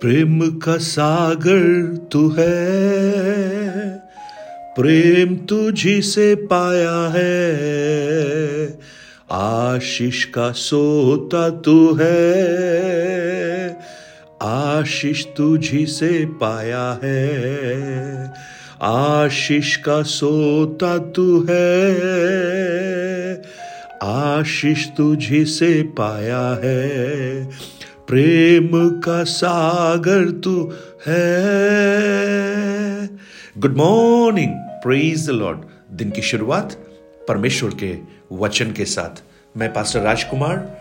प्रेम का सागर तू है। प्रेम तुझी से पाया है। आशीष का सोता तू है। आशीष तुझी से पाया है। आशीष का सोता तू है। आशीष तुझी से पाया है। प्रेम का सागर तू है। Good morning praise the lord दिन की शुरुआत परमेश्वर के वचन के साथ। मैं पास्टर राजकुमार,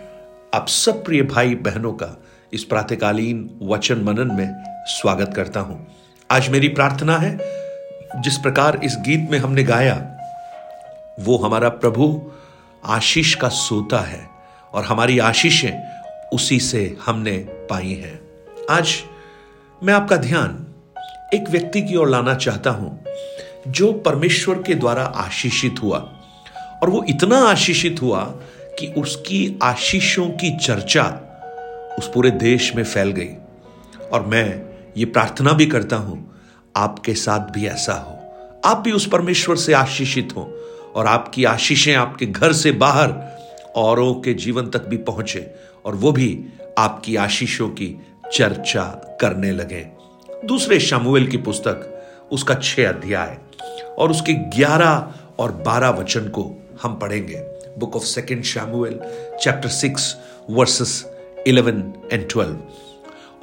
आप सब प्रिय भाई बहनों का इस प्रातकालीन वचन मनन में स्वागत करता हूँ। आज मेरी प्रार्थना है, जिस प्रकार इस गीत में हमने गाया, वो हमारा प्रभु आशीष का सोता है और हमारी आशीषें उसी से हमने पाई हैं। आज मैं आपका ध्यान एक व्यक्ति की ओर लाना चाहता हूँ, जो परमेश्वर के द्वारा आशीषित हुआ। और वो इतना आशीषित हुआ कि उसकी आशीषों की चर्चा उस पूरे देश में फैल गई। और मैं ये प्रार्थना भी करता हूँ, आपके साथ भी ऐसा हो। आप भी उस परमेश्वर से आशीषित हो और आपकी आशीषें आपके घर से बाहर औरों के जीवन तक भी पहुँचे और वो भी आपकी आशीषों की चर्चा करने लगे। दूसरे शमुएल की पुस्तक, उसका छह अध्याय और उसके ग्यारह और बारह वचन को हम पढ़ेंगे। Book of second Samuel chapter six verses eleven and twelve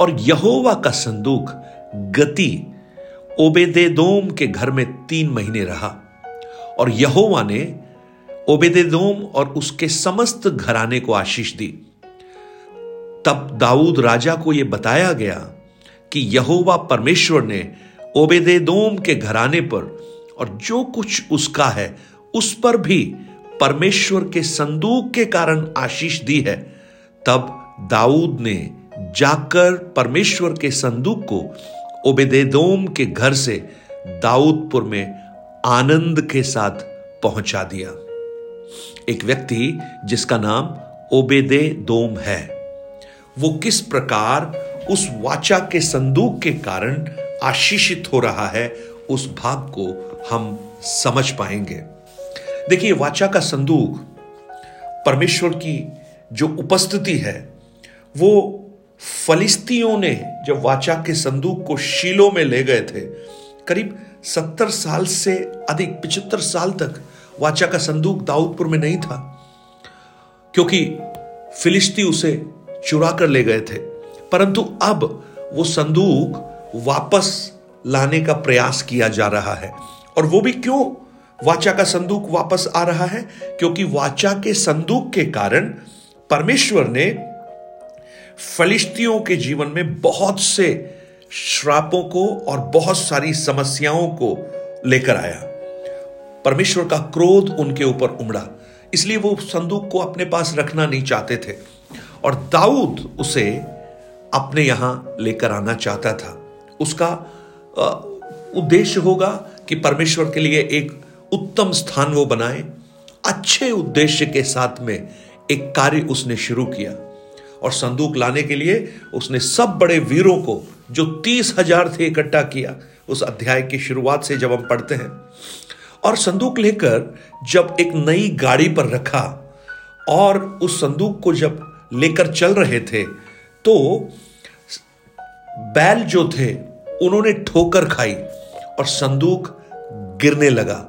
और यहोवा का संदूक गति ओबेदेदोम के घर में तीन महीने रहा और यहोवा ने ओबेदेदोम और उसके समस्त घराने को आशीष दी। तब दाऊद राजा को यह बताया गया कि यहोवा परमेश्वर ने ओबेदेदोम के घराने पर और जो कुछ उसका है, उस पर भी परमेश्वर के संदूक के कारण आशीष दी है। तब दाऊद ने जाकर परमेश्वर के संदूक को ओबेदेदोम के घर से दाऊदपुर में आनंद के साथ पहुँचा दिया। एक व्यक्ति जिसका नाम ओबेदे दोम है। वो किस प्रकार उस वाचा के संदूक के कारण आशीषित हो रहा है, उस भाग को हम समझ पाएँगे। देखिए, वाचा का संदूक परमेश्वर की जो उपस्थिति है, वो फलिस्तियों ने जब वाचा के संदूक को शीलो में ले गए थे, करीब सत्तर साल से अधिक, पिछहत्तर साल तक वाचा का संदूक दाऊदपुर में नहीं था, क्योंकि फिलिस्ती उसे चुरा कर ले गए थे। परंतु अब वो संदूक वापस लाने का प्रयास किया जा रहा है। और वो भी क्यों वाचा का संदूक वापस आ रहा है? क्योंकि वाचा के संदूक के कारण परमेश्वर ने फलिस्तियों के जीवन में बहुत से श्रापों को और बहुत सारी समस्याओं को लेकर आया। परमेश्वर का क्रोध उनके ऊपर उमड़ा। इसलिए वो संदूक को अपने पास रखना नहीं चाहते थे। और दाऊद उसे अपने यहाँ लेकर आना चाहता था। उसका उद्देश्य होगा कि परमेश्वर के लिए एक उत्तम स्थान वो बनाए। अच्छे उद्देश्य के साथ में एक कार्य उसने शुरू किया। और संदूक लाने के लिए उसने सब बड़े वीरों को, जो तीस हज़ार थे, इकट्ठा किया। उस अध्याय की शुरुआत से जब हम पढ़ते हैं और संदूक लेकर जब एक नई गाड़ी पर रखा और उस संदूक को जब लेकर चल रहे थे तो बैल जो थे उन्होंने ठोकर खाई और संदूक गिरने लगा।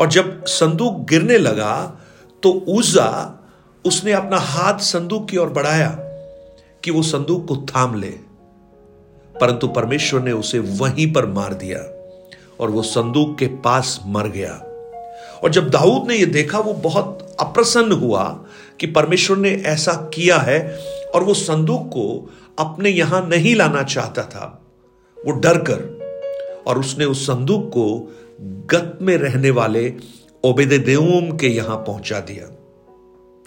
और जब संदूक गिरने लगा तो उजा उसने अपना हाथ संदूक की ओर बढ़ाया कि वो संदूक को थाम ले। परंतु परमेश्वर ने उसे वहीं पर मार दिया। और वो संदूक के पास मर गया। और जब दाऊद ने यह देखा, वो बहुत अप्रसन्न हुआ कि परमेश्वर ने ऐसा किया है और वो संदूक को अपने यहाँ नहीं लाना चाहता था। वो डर कर और उसने उस संदूक को गत में रहने वाले ओबेदे देवोम के यहाँ पहुँचा दिया।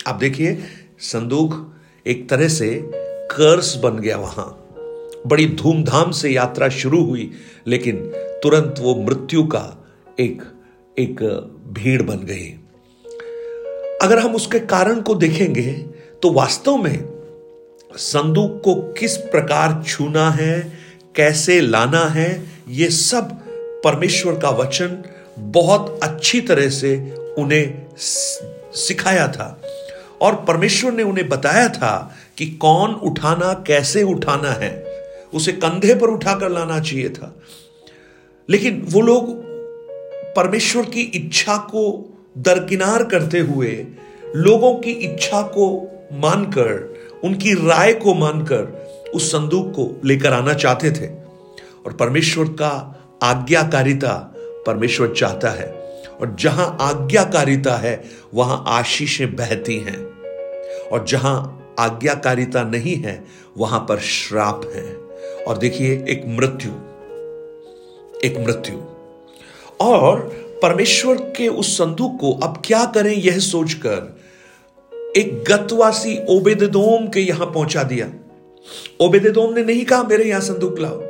आप देखिए, संदूक एक तरह से कर्स बन गया वहाँ। बड़ी धूमधाम से यात्रा शुरू हुई, लेकिन तुरंत वो मृत्यु का एक एक भीड़ बन गई। अगर हम उसके कारण को देखेंगे तो वास्तव में संदूक को किस प्रकार छूना है, कैसे लाना है, ये सब परमेश्वर का वचन बहुत अच्छी तरह से उन्हें सिखाया था। और परमेश्वर ने उन्हें बताया था कि कौन उठाना, कैसे उठाना है। उसे कंधे पर उठाकर लाना चाहिए था। लेकिन वो लोग परमेश्वर की इच्छा को दरकिनार करते हुए, लोगों की इच्छा को मानकर, उनकी राय को मानकर उस संदूक को लेकर आना चाहते थे। और परमेश्वर का आज्ञाकारिता परमेश्वर चाहता है। और जहाँ आज्ञाकारिता है, वहाँ आशीषें बहती हैं। और जहाँ आज्ञाकारिता नहीं है, वहाँ पर श्राप है। और देखिए, एक मृत्यु एक मृत्यु। और परमेश्वर के उस संदूक को अब क्या करें यह सोचकर एक गतवासी ओबेदोम के यहाँ पहुँचा दिया। ओबेदोम ने नहीं कहा, मेरे यहाँ संदूक लाओ।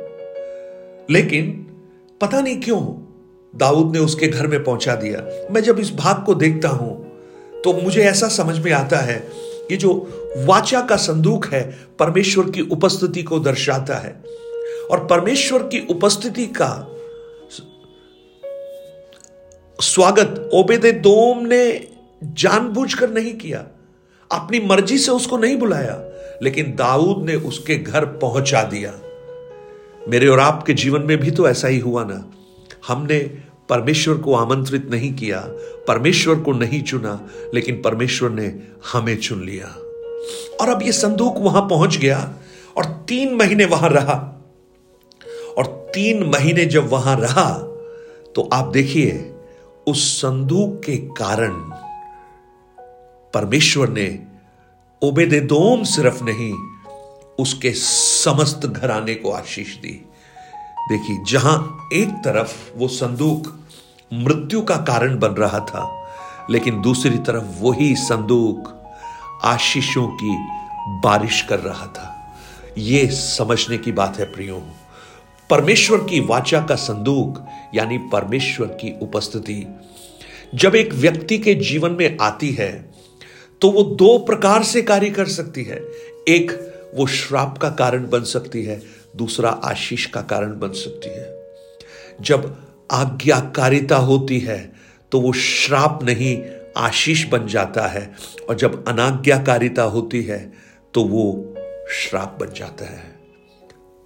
लेकिन पता नहीं क्यों दाऊद ने उसके घर में पहुँचा दिया। मैं जब इस भाग को देखता हूँ तो मुझे ऐसा समझ में आता है कि जो वाचा का संदूक है, परमेश्वर की उपस्थिति को दर्शाता है। और परमेश्वर की उपस्थिति का स्वागत ओबेदे दोम ने जानबूझकर नहीं किया। अपनी मर्ज़ी से उसको नहीं बुलाया, लेकिन दाऊद ने उसके घर पहुँचा दिया। मेरे और आपके जीवन में भी तो ऐसा ही हुआ ना। हमने परमेश्वर को आमंत्रित नहीं किया, परमेश्वर को नहीं चुना, लेकिन परमेश्वर ने हमें चुन लिया। और अब यह संदूक वहाँ पहुँच गया, और तीन महीने वहाँ रहा। और तीन महीने जब वहाँ रहा तो आप देखिए, उस संदूक के कारण परमेश्वर ने ओबेदेदोम सिर्फ़ नहीं, उसके समस्त घराने को आशीष दी। देखिए, जहाँ एक तरफ़ वो संदूक मृत्यु का कारण बन रहा था, लेकिन दूसरी तरफ़ वही संदूक आशीषों की बारिश कर रहा था। यह समझने की बात है प्रियो, परमेश्वर की वाचा का संदूक, यानी परमेश्वर की उपस्थिति, जब एक व्यक्ति के जीवन में आती है तो वो दो प्रकार से कार्य कर सकती है। एक, वो श्राप का कारण बन सकती है, दूसरा आशीष का कारण बन सकती है। जब आज्ञाकारिता होती है तो वो श्राप नहीं, आशीष बन जाता है। और जब अनाज्ञाकारिता होती है तो वो श्राप बन जाता है।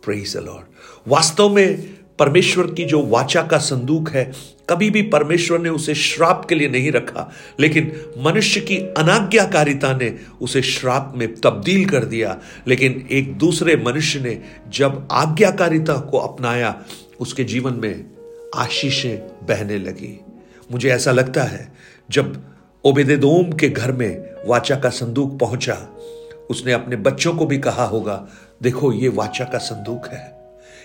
प्रेज लॉर्ड वास्तव में परमेश्वर की जो वाचा का संदूक है, कभी भी परमेश्वर ने उसे श्राप के लिए नहीं रखा, लेकिन मनुष्य की अनाज्ञाकारिता ने उसे श्राप में तब्दील कर दिया। लेकिन एक दूसरे मनुष्य ने जब आज्ञाकारिता को अपनाया, उसके जीवन में आशीषें बहने लगी। मुझे ऐसा लगता है, जब ओबेदेदोम के घर में वाचा का संदूक पहुँचा, उसने अपने बच्चों को भी कहा होगा, देखो, ये वाचा का संदूक है।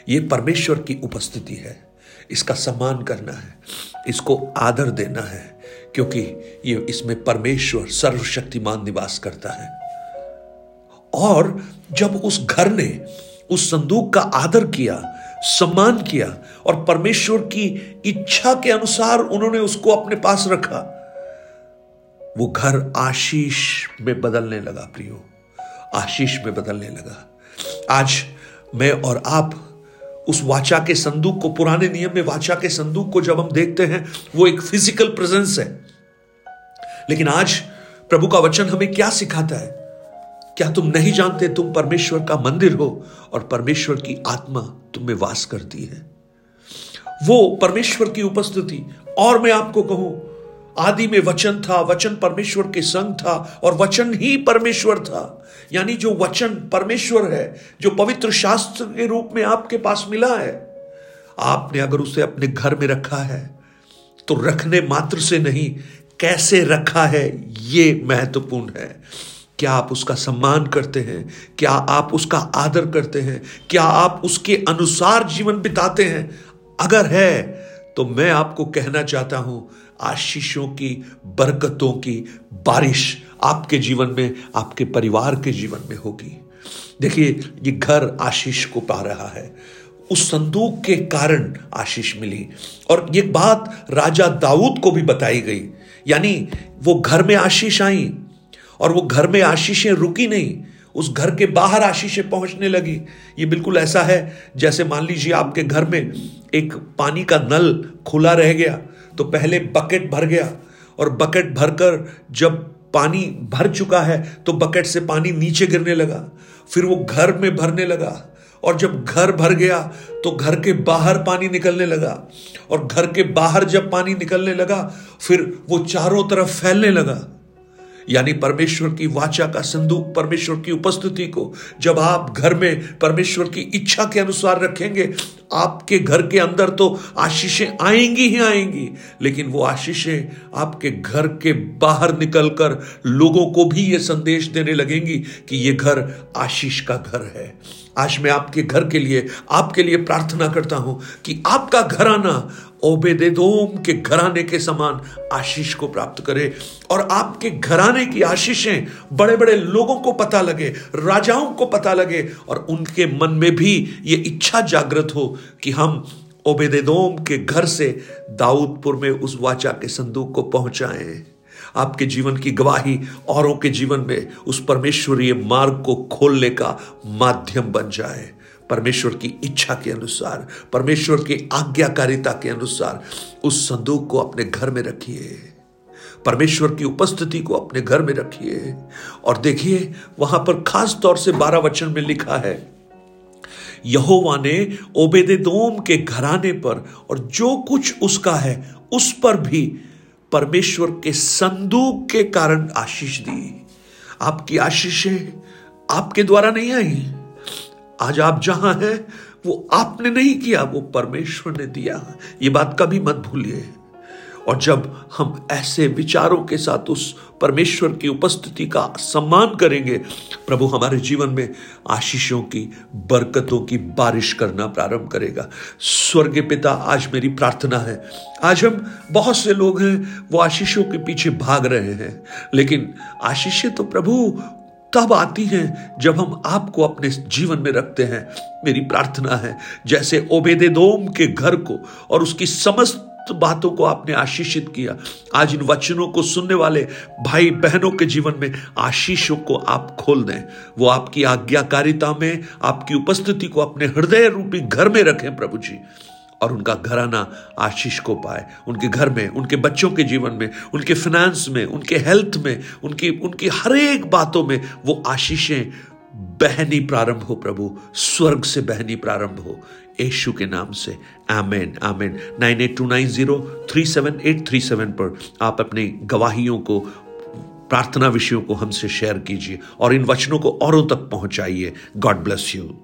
ये परमेश्वर की उपस्थिति है। इसका सम्मान करना है। इसको आदर देना है, क्योंकि ये इसमें परमेश्वर सर्वशक्तिमान निवास करता है। और जब उस घर ने उस संदूक का आदर किया सम्मान किया और परमेश्वर की इच्छा के अनुसार उन्होंने उसको अपने पास रखा। वो घर आशीष में बदलने लगा, प्रियो। आशीष में बदलने लगा। आज मैं और आप उस वाचा के संदूक को, पुराने नियम में वाचा के संदूक को जब हम देखते हैं, वो एक फ़िज़िकल प्रेजेंस है। लेकिन आज प्रभु का वचन हमें क्या सिखाता है? क्या तुम नहीं जानते तुम परमेश्वर का मंदिर हो और परमेश्वर की आत्मा तुम में वास करती है? वो परमेश्वर की उपस्थिति। और मैं आपको कहूँ, आदि में वचन था, वचन परमेश्वर के संग था और वचन ही परमेश्वर था। यानी जो वचन परमेश्वर है, जो पवित्र शास्त्र के रूप में आपके पास मिला है, आपने अगर उसे अपने घर में रखा है तो रखने मात्र से नहीं, कैसे रखा है, ये महत्वपूर्ण है। क्या आप उसका सम्मान करते हैं? क्या आप उसका आदर करते हैं? क्या आप उसके अनुसार जीवन बिताते हैं? अगर है तो मैं आपको कहना चाहता हूँ, आशीषों की, बरकतों की बारिश आपके जीवन में, आपके परिवार के जीवन में होगी। देखिए, ये घर आशीष को पा रहा है। उस संदूक के कारण आशीष मिली। और ये बात राजा दाऊद को भी बताई गई। यानी, वो घर में आशीष आई। और वो घर में आशीषें रुकी नहीं, उस घर के बाहर आशीषें पहुँचने लगी। ये बिल्कुल ऐसा है, जैसे मान लीजिए आपके घर में एक पानी का नल खुला रह गया तो पहले बकेट भर गया, और बकेट भरकर जब पानी भर चुका है तो बकेट से पानी नीचे गिरने लगा, फिर वो घर में भरने लगा, और जब घर भर गया तो घर के बाहर पानी निकलने लगा, और घर के बाहर जब पानी निकलने लगा, फिर वो चारों तरफ़ फैलने लगा। यानी परमेश्वर की वाचा का संदूक, परमेश्वर की उपस्थिति को जब आप घर में परमेश्वर की इच्छा के अनुसार रखेंगे, आपके घर के अंदर तो आशीषें आएँगी ही आएँगी, लेकिन वो आशीषें आपके घर के बाहर निकलकर लोगों को भी ये संदेश देने लगेंगी कि ये घर आशीष का घर है। आज मैं आपके घर के लिए, आपके लिए प्रार्थना करता हूँ कि आपका घराना ओबेदेदोम के घराने के समान आशीष को प्राप्त करे और आपके घराने की आशीषें बड़े बड़े लोगों को पता लगे, राजाओं को पता लगे और उनके मन में भी ये इच्छा जागृत हो कि हम ओबेदेदोम के घर से दाऊदपुर में उस वाचा के संदूक को पहुंचाएँ। आपके जीवन की गवाही औरों के जीवन में उस परमेश्वरीय मार्ग को खोलने का माध्यम बन जाए। परमेश्वर की इच्छा के अनुसार, परमेश्वर की आज्ञाकारिता के अनुसार उस संदूक को अपने घर में रखिए। परमेश्वर की उपस्थिति को अपने घर में रखिए। और देखिए, वहाँ पर खास तौर से बारह वचन में लिखा है, यहोवा ने ओबेदेदोम के घराने पर और जो कुछ उसका है, उस पर भी परमेश्वर के संदूक के कारण आशीष दी। आपकी आशीषें आपके द्वारा नहीं आई। आज आप जहाँ हैं, वो आपने नहीं किया, वो परमेश्वर ने दिया। ये बात कभी मत भूलिए। और जब हम ऐसे विचारों के साथ उस परमेश्वर की उपस्थिति का सम्मान करेंगे, प्रभु हमारे जीवन में आशीषों की, बरकतों की बारिश करना प्रारंभ करेगा। स्वर्ग पिता, आज मेरी प्रार्थना है। आज हम बहुत से लोग हैं, वो आशीषों के पीछे भाग रहे हैं। लेकिन आशीषें तो प्रभु तब आती हैं जब हम आपको अपने जीवन में रखते हैं। मेरी प्रार्थना है, जैसे ओबेदेदोम के घर को और उसकी समस्त बातों को आपने आशीषित किया, आज इन वचनों को सुनने वाले भाई बहनों के जीवन में आशीषों को आप खोल दें। वो आपकी आज्ञाकारिता में, आपकी उपस्थिति को अपने हृदय रूपी घर में रखें प्रभु जी। और उनका घराना आशीष को पाए। उनके घर में, उनके बच्चों के जीवन में, उनके फिनेंस में, उनके हेल्थ में, उनकी उनकी हर एक बातों में वो आशीषें बहनी प्रारंभ हो प्रभु। स्वर्ग से बहनी प्रारंभ हो। यशु के नाम से। Amen amen. Nine eight two nine zero three seven eight three seven पर आप अपने गवाहियों को, प्रार्थना विषयों को हमसे शेयर कीजिए और इन वचनों को औरों तक पहुंचाइए। God bless you